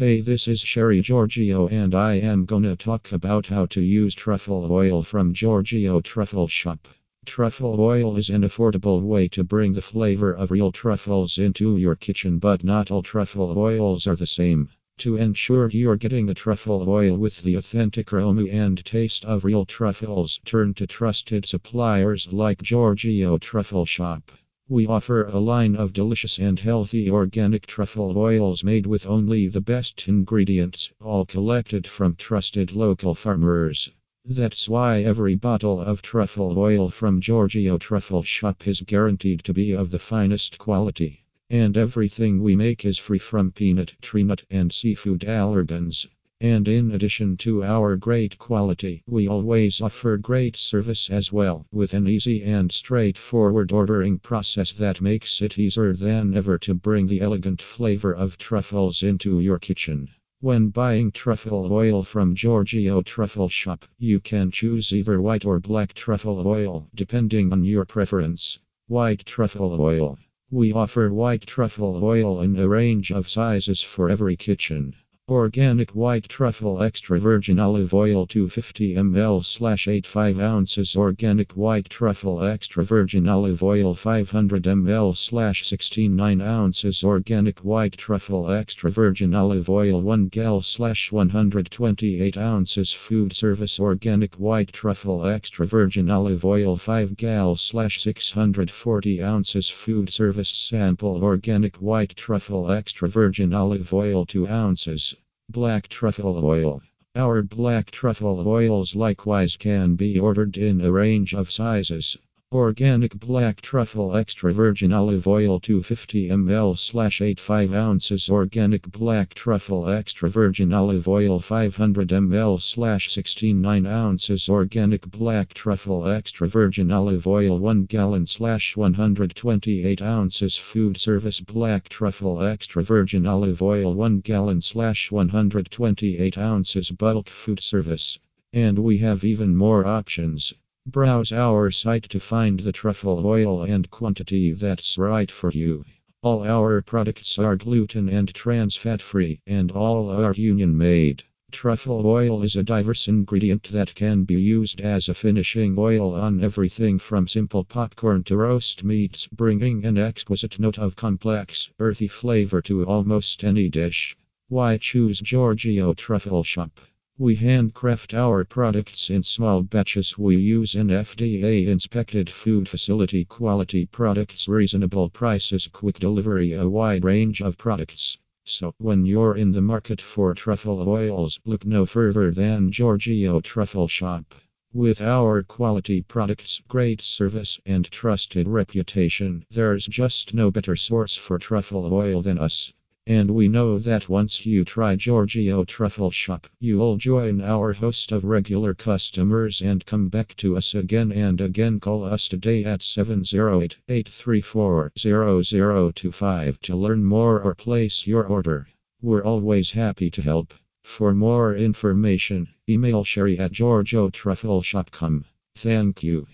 Hey, this is Sherry Giorgio, and I am gonna talk about how to use truffle oil from Giorgio Truffle Shop. Truffle oil is an affordable way to bring the flavor of real truffles into your kitchen, but not all truffle oils are the same. To ensure you're getting the truffle oil with the authentic aroma and taste of real truffles, turn to trusted suppliers like Giorgio Truffle Shop. We offer a line of delicious and healthy organic truffle oils made with only the best ingredients, all collected from trusted local farmers. That's why every bottle of truffle oil from Giorgio Truffle Shop is guaranteed to be of the finest quality. And everything we make is free from peanut, tree nut, and seafood allergens. And in addition to our great quality, we always offer great service as well, with an easy and straightforward ordering process that makes it easier than ever to bring the elegant flavor of truffles into your kitchen. When buying truffle oil from Giorgio Truffle Shop, you can choose either white or black truffle oil, depending on your preference. White truffle oil. We offer white truffle oil in a range of sizes for every kitchen. Organic white truffle extra virgin olive oil 250 ml slash 85 ounces. Organic white truffle extra virgin olive oil 500 ml slash 169 ounces. Organic white truffle extra virgin olive oil 1 gal slash 128 ounces. Food service organic white truffle extra virgin olive oil 5 gal slash 640 ounces. Food service sample organic white truffle extra virgin olive oil 2 ounces. Black truffle oil. Our black truffle oils likewise can be ordered in a range of sizes. Organic black truffle extra virgin olive oil 250 ml slash 85 ounces. Organic black truffle extra virgin olive oil 500 ml slash 69 ounces. Organic black truffle extra virgin olive oil 1 gallon slash 128 ounces. Food service black truffle extra virgin olive oil 1 gallon slash 128 ounces. Bulk food service. And we have even more options. Browse our site to find the truffle oil and quantity that's right for you. All our products are gluten and trans fat free, and all are union made. Truffle oil is a diverse ingredient that can be used as a finishing oil on everything from simple popcorn to roast meats, bringing an exquisite note of complex, earthy flavor to almost any dish. Why choose Giorgio Truffle Shop? We handcraft our products in small batches. We use an FDA inspected food facility quality products, reasonable prices, quick delivery, a wide range of products. So, when you're in the market for truffle oils, look no further than Giorgio Truffle Shop. With our quality products, great service, and trusted reputation, there's just no better source for truffle oil than us. And we know that once you try Giorgio Truffle Shop, you'll join our host of regular customers and come back to us again and again. Call us today at 708 834 0025 to learn more or place your order. We're always happy to help. For more information, email sherry at giorgiotruffleshop.com. Thank you.